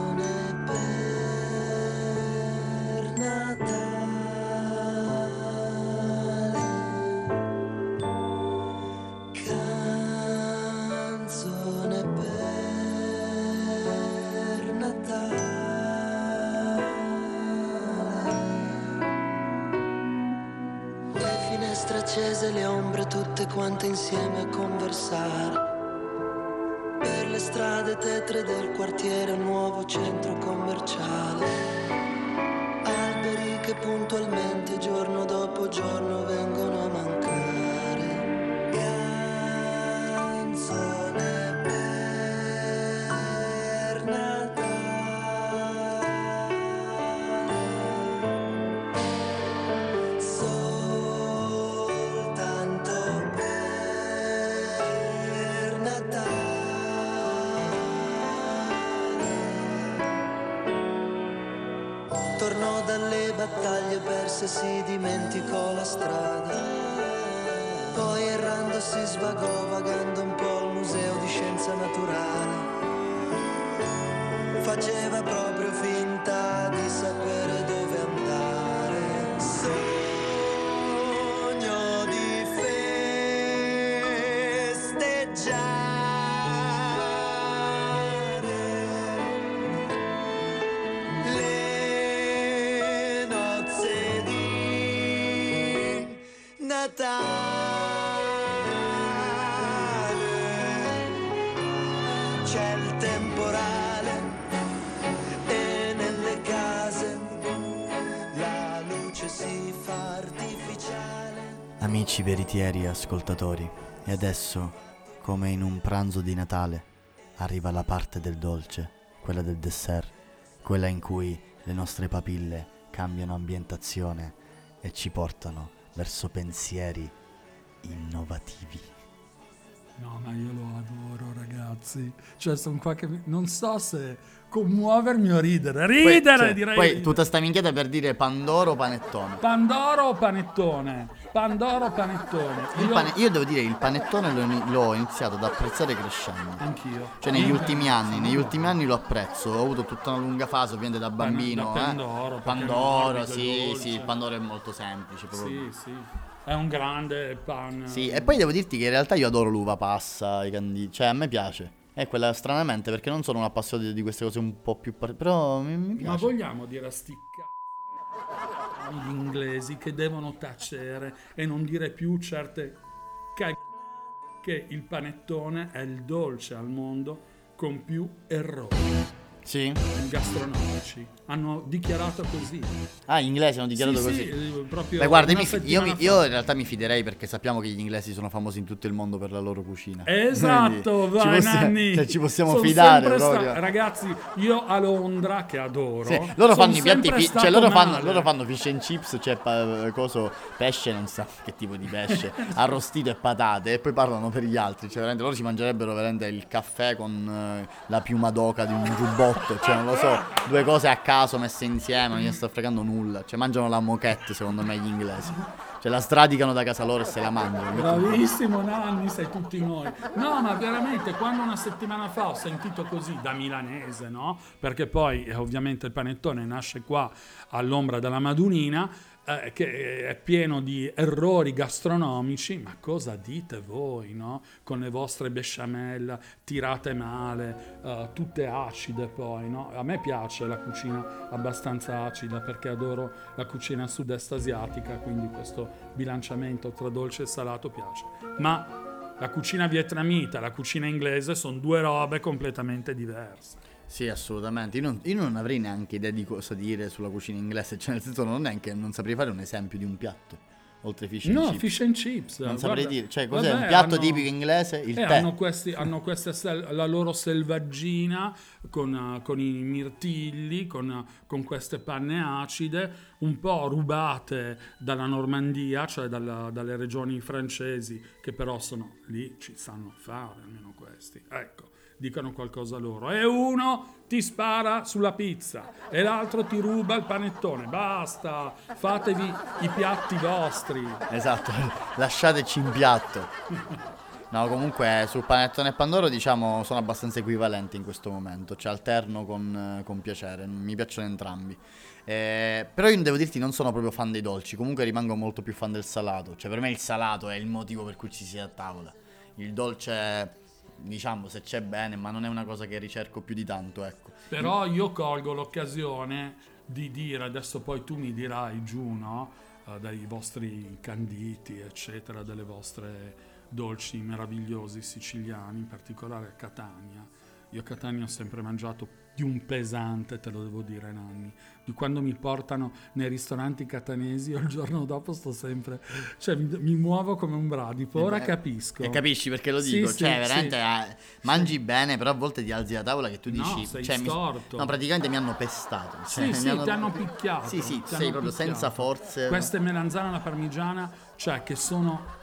accese, le ombre tutte quante insieme a conversare. Per le strade tetre del quartiere, un nuovo centro commerciale. Alberi che puntualmente giorno dopo giorno vengono Faceva proprio Amici veritieri ascoltatori, e adesso, come in un pranzo di Natale, arriva la parte del dolce, quella del dessert, quella in cui le nostre papille cambiano ambientazione e ci portano verso pensieri innovativi. No, ma io lo adoro, ragazzi. Cioè, sono qua che mi- non so se commuovermi o ridere. Ridere, poi, cioè, direi. Poi tutta sta minchiata per dire Pandoro o panettone. Pandoro o panettone? Pandoro o panettone? Io- pane- io devo dire, il panettone l'ho, l'ho iniziato ad apprezzare crescendo. Anch'io. Cioè negli ultimi anni, negli ultimi anni lo apprezzo, ho avuto tutta una lunga fase ovviamente da bambino. da eh. Pandoro, è Pandoro, sì, sì, il Pandoro è molto semplice proprio. Sì, sì. È un grande pan. Sì, e poi devo dirti che in realtà io adoro l'uva passa, i canditi, cioè a me piace. È quella stranamente perché non sono un appassionato di queste cose un po' più... par- però mi, mi Ma piace. vogliamo dire a sti cazzo gli inglesi che devono tacere e non dire più certe cag... che il panettone è il dolce al mondo con più errori Sì? gastronomici. Hanno dichiarato così. Ah, gli inglesi hanno dichiarato Sì, così. sì, eh, proprio Beh, guarda, mi fi- io mi- io in realtà mi fiderei perché sappiamo che gli inglesi sono famosi in tutto il mondo per la loro cucina. Esatto, [laughs] Quindi ci vai possiamo- Nanni. cioè, ci possiamo Sono fidare sta-. Ragazzi, io a Londra che adoro. Sì, loro fanno i piatti fi- cioè loro fanno, loro fanno fish and chips, cioè pa- coso, pesce, non so che tipo di pesce, [laughs] arrostito e patate, e poi parlano per gli altri, cioè veramente loro si mangerebbero veramente il caffè con eh, la piuma d'oca di un giubbotto, cioè non lo so, due cose a caso messe insieme, non gli sta fregando nulla, cioè mangiano la moquette secondo me gli inglesi, cioè la stradicano da casa loro e se la mangiano. Bravissimo Nanni, sei tutti noi. No, ma veramente, quando una settimana fa ho sentito così da milanese, no? Perché poi eh, ovviamente il panettone nasce qua all'ombra della Madunina, eh, che è pieno di errori gastronomici, ma cosa dite voi, no? Con le vostre besciamella tirate male, eh, tutte acide poi, no? A me piace la cucina abbastanza acida perché adoro la cucina sud-est asiatica, quindi questo bilanciamento tra dolce e salato piace. Ma la cucina vietnamita e la cucina inglese sono due robe completamente diverse. Sì, assolutamente. Io non, io non avrei neanche idea di cosa dire sulla cucina inglese. Cioè, nel senso, non è che non saprei fare un esempio di un piatto. Oltre fish and No, chips. fish and chips. Non guarda. saprei dire. Cioè, cos'è Vabbè, un piatto hanno- tipico inglese? Il Eh, tè. hanno, questi, hanno questa la loro selvaggina con, eh, con i mirtilli, con, eh, con queste panne acide, un po' rubate dalla Normandia, cioè dalla- dalle regioni francesi, che però sono lì, ci sanno fare almeno questi. Ecco, dicono qualcosa loro. E uno ti spara sulla pizza e l'altro ti ruba il panettone. Basta, fatevi i piatti vostri. Esatto, [laughs] lasciateci in piatto. No, comunque sul panettone e pandoro diciamo sono abbastanza equivalenti in questo momento, cioè alterno con, con piacere, mi piacciono entrambi. Eh, però io devo dirti non sono proprio fan dei dolci, comunque rimango molto più fan del salato, cioè per me il salato è il motivo per cui ci si è a tavola. Il dolce, diciamo, se c'è bene, ma non è una cosa che ricerco più di tanto, ecco. Però io colgo l'occasione di dire, adesso poi tu mi dirai giù, no? Eh, dai vostri canditi, eccetera, delle vostre dolci meravigliosi siciliani, in particolare a Catania. Io a Catania ho sempre mangiato di un pesante, te lo devo dire, Nanni. Di quando mi portano nei ristoranti catanesi, io il giorno dopo sto sempre... Cioè, mi, mi muovo come un bradipo. Ora Eh, capisco. E capisci perché lo Sì, dico? sì, cioè, veramente sì. eh, mangi bene, però a volte ti alzi la tavola che tu No, dici. sei cioè, mi- storto. no, praticamente mi hanno pestato. Sì, cioè, mi sì, ti hanno picchiato. Sì, sì, sei hanno proprio picchiato. senza forze. Queste melanzane alla parmigiana, cioè che sono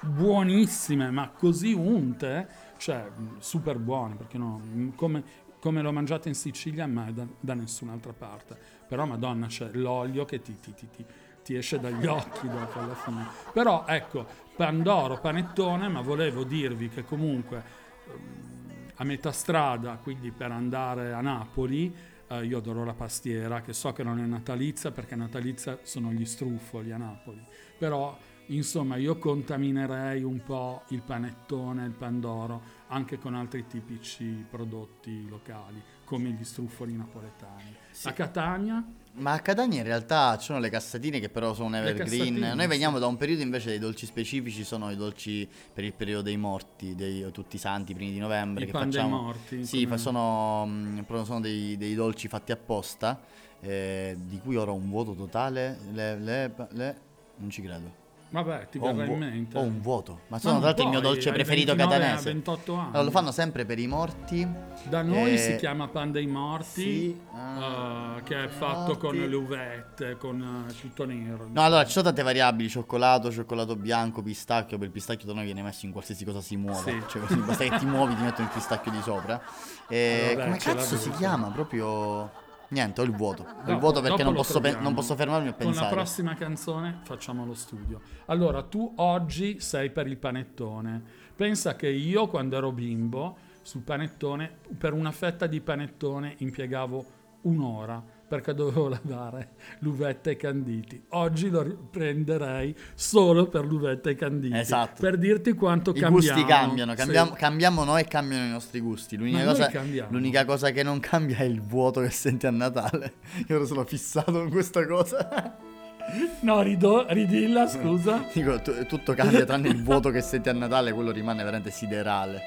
buonissime, ma così unte, cioè super buone, perché no, come, come l'ho mangiata in Sicilia, ma da, da nessun'altra parte. Però, madonna, c'è l'olio che ti, ti- ti- ti- ti esce dagli [laughs] occhi dopo alla fine. Però, ecco, Pandoro, panettone, ma volevo dirvi che comunque ehm, a metà strada, quindi per andare a Napoli, eh, io adoro la pastiera, che so che non è natalizia, perché natalizia sono gli struffoli a Napoli. Però, insomma, io contaminerei un po' il panettone, il pandoro, anche con altri tipici prodotti locali, come gli struffoli napoletani. A Catania, Ma a Catania in realtà ci sono le cassatine che però sono evergreen. Noi sì. veniamo da un periodo invece dei dolci specifici, sono i dolci per il periodo dei morti, dei tutti i santi, primi di novembre. I che pan dei facciamo. morti, Sì, fa- sono, mm, sono dei, dei dolci fatti apposta, eh, di cui ora ho un vuoto totale. Le, le- le- non ci credo. Vabbè, ti Ho un, verrà in mente. ho un vuoto. Ma sono tra l'altro il mio puoi, dolce hai preferito 29 catanese. a 28 anni. Allora, lo fanno sempre per i morti. Da noi Eh, si chiama pan dei morti, sì, eh, che è fatto morti. con le uvette, con eh, tutto nero. No, allora ci sono tante variabili: cioccolato, cioccolato bianco, pistacchio. Per il pistacchio da noi viene messo in qualsiasi cosa si muova. Sì. Cioè, così basta che ti muovi, ti mettono il pistacchio di sopra. E Vabbè, come ce cazzo si chiama? Proprio. Niente, ho il vuoto. Ho il vuoto perché non posso, pe- non posso fermarmi a Con la pensare. prossima canzone facciamo lo studio. Allora, tu oggi sei per il panettone. Pensa che io, quando ero bimbo, sul panettone, per una fetta di panettone impiegavo un'ora perché dovevo lavare l'uvetta e i canditi. Oggi lo riprenderei solo per l'uvetta e i canditi. Esatto. Per dirti quanto I cambiamo. gusti cambiano, Sì. cambiamo, cambiamo noi e cambiano i nostri gusti. L'unica cosa, cambiamo. l'unica cosa che non cambia è il vuoto che senti a Natale. [laughs] Io ora sono fissato con questa cosa. No, rido- ridilla, scusa. [laughs] Dico, tu- tutto cambia tranne il vuoto che senti a Natale, quello rimane veramente siderale.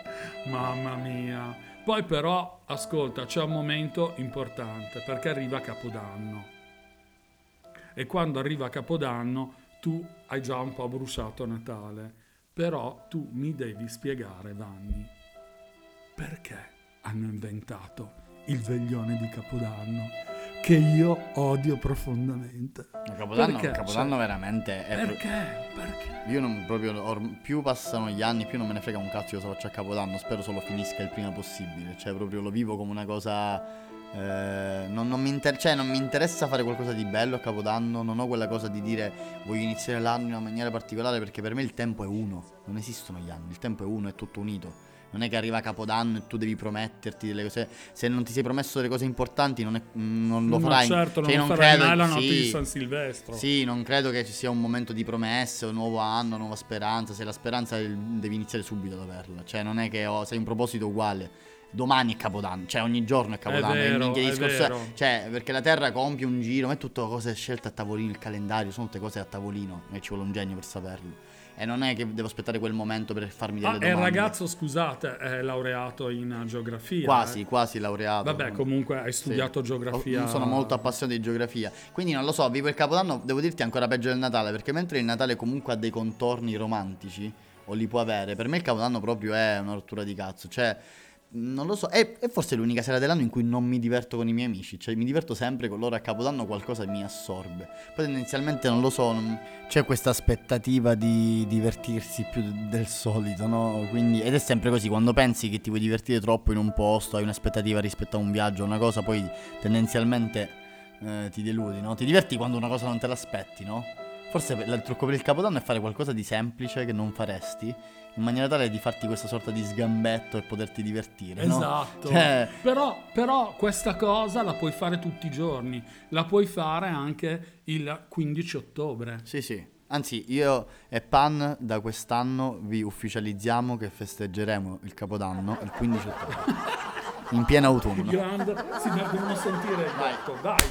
Mamma mia. Poi però, ascolta, c'è un momento importante perché arriva Capodanno. E quando arriva Capodanno tu hai già un po' bruciato Natale. Però tu mi devi spiegare, Vanni, perché hanno inventato il veglione di Capodanno che io odio profondamente. No, Capodanno, Perché? Capodanno Cioè, veramente è... pro- Perché? Perché? Io non proprio... or- più passano gli anni, più non me ne frega un cazzo io cosa faccio a Capodanno. Spero solo finisca il prima possibile. Cioè, proprio lo vivo come una cosa... eh, non, non mi inter- cioè, non mi interessa fare qualcosa di bello a Capodanno. Non ho quella cosa di dire voglio iniziare l'anno in una maniera particolare perché per me il tempo è uno. Non esistono gli anni. Il tempo è uno, è tutto unito. Non è che arriva Capodanno e tu devi prometterti delle cose. Se non ti sei promesso delle cose importanti, non, è- non lo Ma farai. certo, Cioè, non, farai credo- mai la notte sì. di San Silvestro. Sì, non credo che ci sia un momento di promesse, un nuovo anno, nuova speranza. Se la speranza è devi iniziare subito ad averla. Cioè, non è che ho, sei un proposito uguale. Domani è Capodanno, cioè ogni giorno è Capodanno. È vero, è discorso vero. Cioè, perché la Terra compie un giro, ma è tutto cose scelte a tavolino, il calendario, sono tutte cose a tavolino. E ci vuole un genio per saperlo. E non è che devo aspettare quel momento per farmi delle Ah, e il domande. ragazzo, scusate, è laureato in geografia. Quasi, eh. quasi laureato. Vabbè, comunque hai Sì. studiato geografia. Ho- Sono molto appassionato di geografia. Quindi non lo so, vivo il Capodanno, devo dirti ancora peggio del Natale, perché mentre il Natale comunque ha dei contorni romantici, o li può avere, per me il Capodanno proprio è una rottura di cazzo. Cioè, non lo so, è, è forse l'unica sera dell'anno in cui non mi diverto con i miei amici. Cioè, mi diverto sempre con loro a Capodanno, qualcosa mi assorbe. Poi tendenzialmente non lo so, non- c'è questa aspettativa di divertirsi più de- del solito, no? Quindi, ed è sempre così, quando pensi che ti vuoi divertire troppo in un posto, hai un'aspettativa rispetto a un viaggio, una cosa, poi tendenzialmente eh, ti deludi, no? Ti diverti quando una cosa non te l'aspetti, no? Forse il trucco per il Capodanno è fare qualcosa di semplice che non faresti, in maniera tale di farti questa sorta di sgambetto e poterti divertire, no? Esatto. Cioè, Però, però questa cosa la puoi fare tutti i giorni. La puoi fare anche il 15 ottobre. Sì, sì. Anzi, io e Pan da quest'anno vi ufficializziamo che festeggeremo il Capodanno il 15 ottobre. [laughs] in pieno autunno. Grande, si devono sentire il gatto. Dai.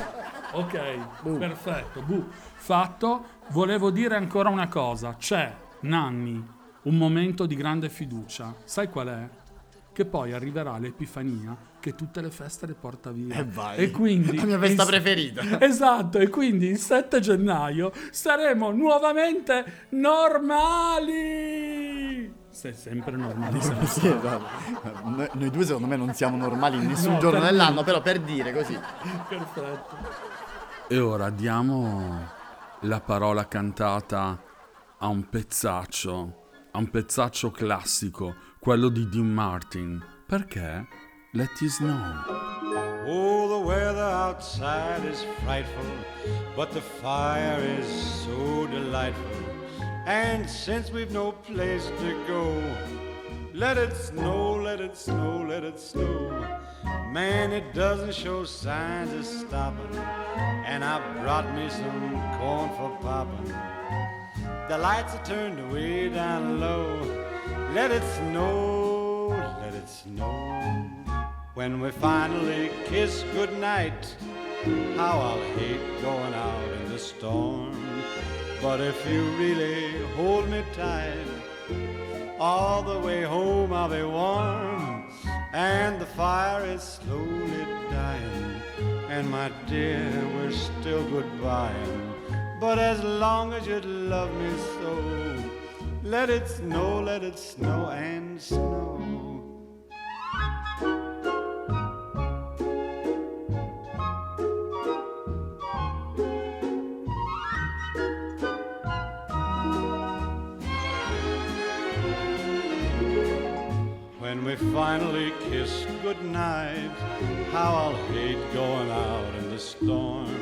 Ok, perfetto. Bu. Fatto. Volevo dire ancora una cosa. C'è, Nanni, un momento di grande fiducia. Sai qual è? Che poi arriverà l'Epifania che tutte le feste le porta via. E vai. E quindi... La mia festa il- preferita. [laughs] Esatto, e quindi il 7 gennaio saremo nuovamente normali. Sei sempre normali. sempre. Sì, esatto. noi, noi due secondo me non siamo normali in nessun No, giorno per dell'anno, però per dire così. Perfetto. E ora diamo la parola cantata a un pezzaccio, a un pezzaccio classico, quello di Dean Martin. Perché? Let It Snow. Oh, the weather outside is frightful, but the fire is so delightful. And since we've no place to go, let it snow, let it snow, let it snow. Man, it doesn't show signs of stopping, and I brought me some corn for popping. The lights are turned way down low. Let it snow, let it snow. When we finally kiss goodnight, how I'll hate going out in the storm. But if you really hold me tight, all the way home I'll be warm. And the fire is slowly dying. And my dear, we're still goodbying. But as long as you love me so, let it snow, let it snow and snow. When we finally kiss goodnight, how I'll hate going out in the storm.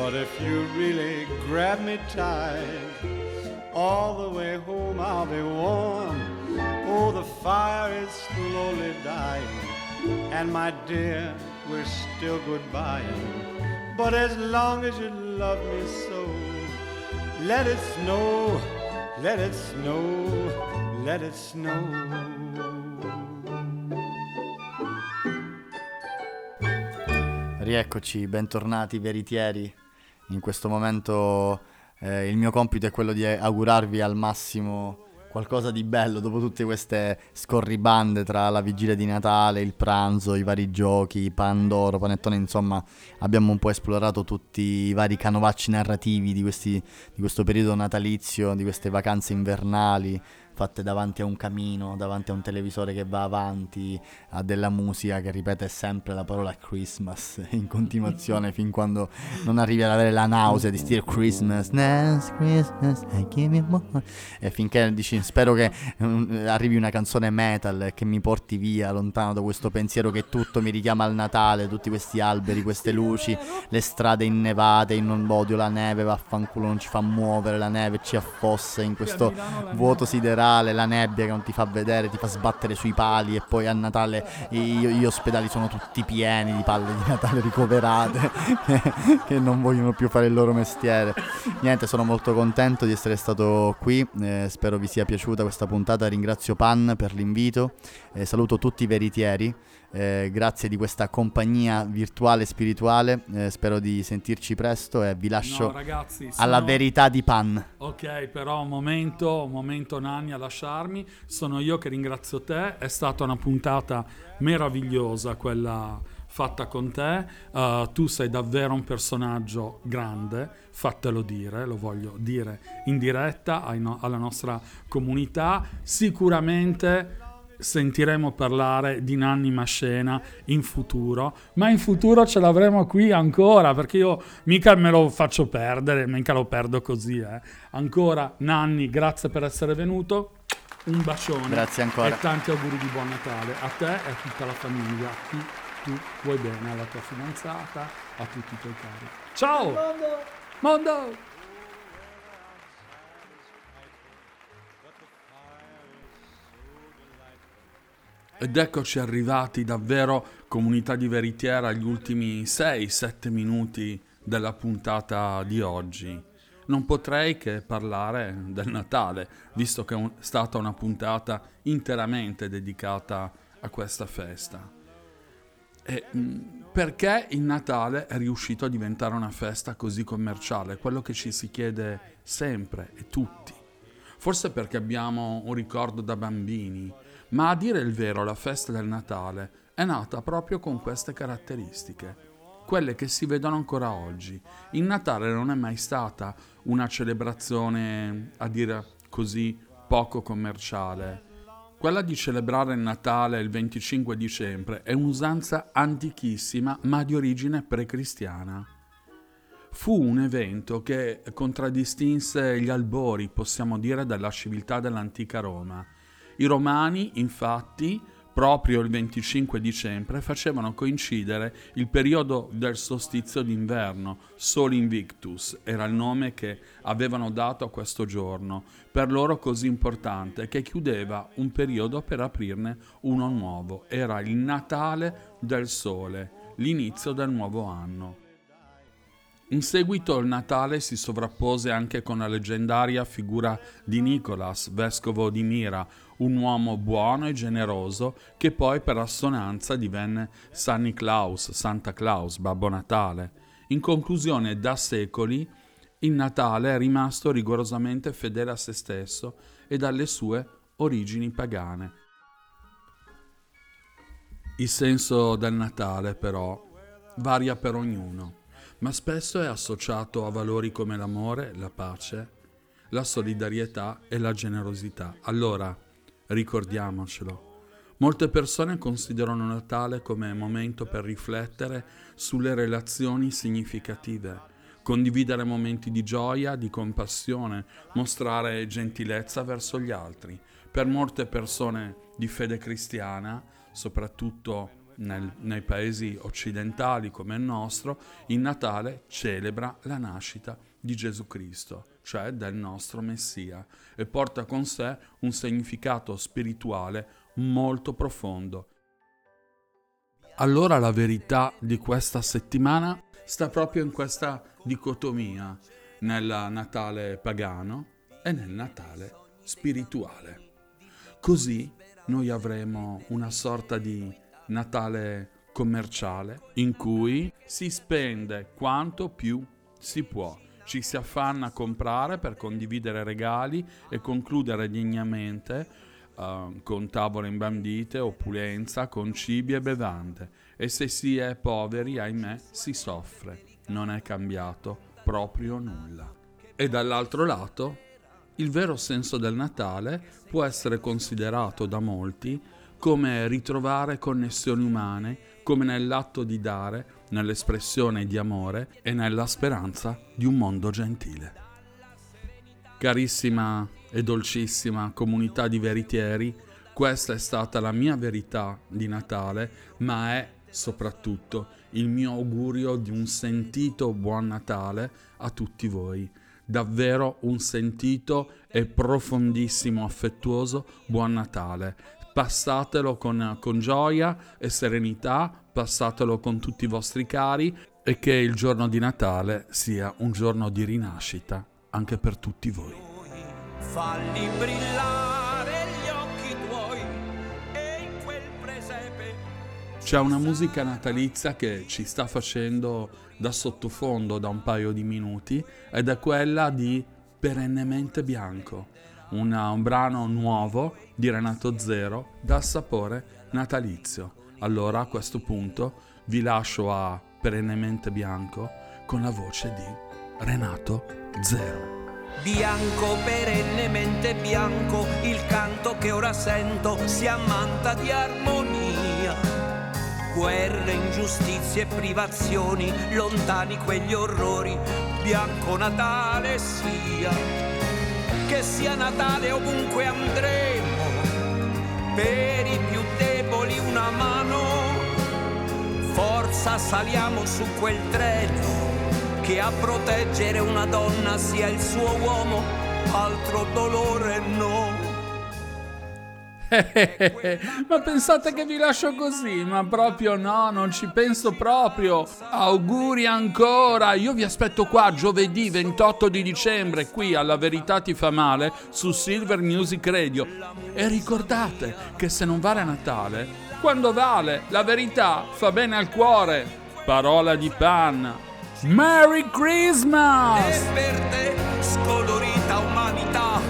But if you really grab me tight, all the way home I'll be warm. Oh, the fire is slowly dying, and my dear, we're still goodbying. But as long as you love me so, let it snow, let it snow, let it snow. Rieccoci, bentornati veritieri. In questo momento eh, il mio compito è quello di augurarvi al massimo qualcosa di bello dopo tutte queste scorribande tra la vigilia di Natale, il pranzo, i vari giochi, Pandoro, Panettone, insomma abbiamo un po' esplorato tutti i vari canovacci narrativi di, questi, di questo periodo natalizio, di queste vacanze invernali fatte davanti a un camino, davanti a un televisore che va avanti, a della musica che ripete sempre la parola Christmas [laughs] in continuazione [laughs] fin quando non arrivi ad avere la nausea di dire Christmas, Last Christmas, I give you more. E finché dici spero che mm, arrivi una canzone metal che mi porti via lontano da questo pensiero che tutto mi richiama al Natale, tutti questi alberi, queste luci, le strade innevate, io non odio la neve, vaffanculo non ci fa muovere, la neve ci affossa in questo vuoto siderale, la nebbia che non ti fa vedere, ti fa sbattere sui pali e poi a Natale gli ospedali sono tutti pieni di palle di Natale ricoverate che, [laughs] che non vogliono più fare il loro mestiere. Niente, sono molto contento di essere stato qui, eh, spero vi sia piaciuta questa puntata, ringrazio Pan per l'invito, eh, saluto tutti i veritieri. Eh, grazie di questa compagnia virtuale e spirituale. eh, spero di sentirci presto e vi lascio No, ragazzi, alla sono- verità di Pan. Ok, però un momento, un momento Nanni a lasciarmi. Sono io che ringrazio te. È stata una puntata meravigliosa quella fatta con te. Uh, tu sei davvero un personaggio grande, fatelo dire, lo voglio dire in diretta no- alla nostra comunità. Sicuramente sentiremo parlare di Nanni Mascena in futuro, ma in futuro ce l'avremo qui ancora perché io mica me lo faccio perdere, mica lo perdo così. eh. Ancora Nanni, grazie per essere venuto. Un bacione. Grazie ancora. E tanti auguri di buon Natale a te e a tutta la famiglia. Chi tu vuoi bene, alla tua fidanzata, a tutti i tuoi cari. Ciao! Mondo! Ed eccoci arrivati davvero, comunità di veritiera, agli ultimi 6-7 minuti della puntata di oggi. Non potrei che parlare del Natale, visto che è stata una puntata interamente dedicata a questa festa. E, mh, perché il Natale è riuscito a diventare una festa così commerciale? Quello che ci si chiede sempre e tutti. Forse perché abbiamo un ricordo da bambini, ma a dire il vero la festa del Natale è nata proprio con queste caratteristiche, quelle che si vedono ancora oggi. Il Natale non è mai stata una celebrazione, a dire così, poco commerciale. Quella di celebrare il Natale il 25 dicembre è un'usanza antichissima ma di origine precristiana. Fu un evento che contraddistinse gli albori, possiamo dire, della civiltà dell'antica Roma. I romani, infatti, proprio il 25 dicembre facevano coincidere il periodo del solstizio d'inverno, Sol Invictus era il nome che avevano dato a questo giorno, per loro così importante, che chiudeva un periodo per aprirne uno nuovo. Era il Natale del Sole, l'inizio del nuovo anno. In seguito il Natale si sovrappose anche con la leggendaria figura di Nicolas, vescovo di Mira, un uomo buono e generoso che poi per assonanza divenne San Niklaus, Santa Claus, Babbo Natale. In conclusione, da secoli il Natale è rimasto rigorosamente fedele a se stesso e alle sue origini pagane. Il senso del Natale, però, varia per ognuno. ma spesso è associato a valori come l'amore, la pace, la solidarietà e la generosità. Allora, ricordiamocelo. Molte persone considerano Natale come momento per riflettere sulle relazioni significative, condividere momenti di gioia, di compassione, mostrare gentilezza verso gli altri. Per molte persone di fede cristiana, soprattutto nel, nei paesi occidentali come il nostro, il Natale celebra la nascita di Gesù Cristo, cioè del nostro Messia, e porta con sé un significato spirituale molto profondo. Allora la verità di questa settimana sta proprio in questa dicotomia nel Natale pagano e nel Natale spirituale. Così noi avremo una sorta di Natale commerciale in cui si spende quanto più si può. Ci si affanna a comprare per condividere regali e concludere degnamente uh, con tavole imbandite, opulenza, con cibi e bevande. E se si è poveri, ahimè, si soffre. Non è cambiato proprio nulla. E dall'altro lato, il vero senso del Natale può essere considerato da molti come ritrovare connessioni umane, come nell'atto di dare, nell'espressione di amore e nella speranza di un mondo gentile. Carissima e dolcissima comunità di veritieri, questa è stata la mia verità di Natale, ma è soprattutto il mio augurio di un sentito buon Natale a tutti voi. Davvero un sentito e profondissimo affettuoso buon Natale passatelo con, con gioia e serenità, passatelo con tutti i vostri cari e che il giorno di Natale sia un giorno di rinascita anche per tutti voi. Falli brillare gli occhi tuoi e in quel presepe C'è una musica natalizia che ci sta facendo da sottofondo da un paio di minuti ed è quella di Perennemente Bianco, una- un brano nuovo di Renato Zero dal sapore natalizio. Allora a questo punto vi lascio a Perennemente Bianco con la voce di Renato Zero. Bianco, perennemente bianco, il canto che ora sento si ammanta di armonia. Guerre, ingiustizie e privazioni, lontani quegli orrori, bianco Natale sia. Che sia Natale ovunque andremo, per i più deboli una mano. Forza saliamo su quel treno che a proteggere una donna sia il suo uomo, altro dolore no. [laughs] ma pensate che vi lascio così? Ma proprio no, non ci penso proprio. Auguri ancora. Io vi aspetto qua giovedì 28 di dicembre qui alla Verità ti fa male su Silver Music Radio. E ricordate che se non vale Natale, quando vale la verità fa bene al cuore. Parola di Pan. Merry E Christmas! per te scolorita umanità,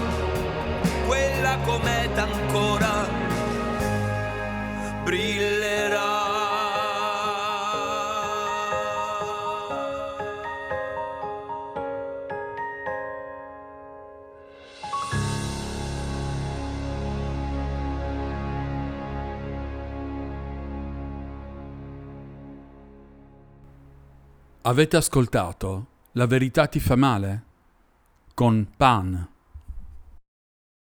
quella cometa ancora brillerà. Avete ascoltato La verità ti fa male? Con Pan.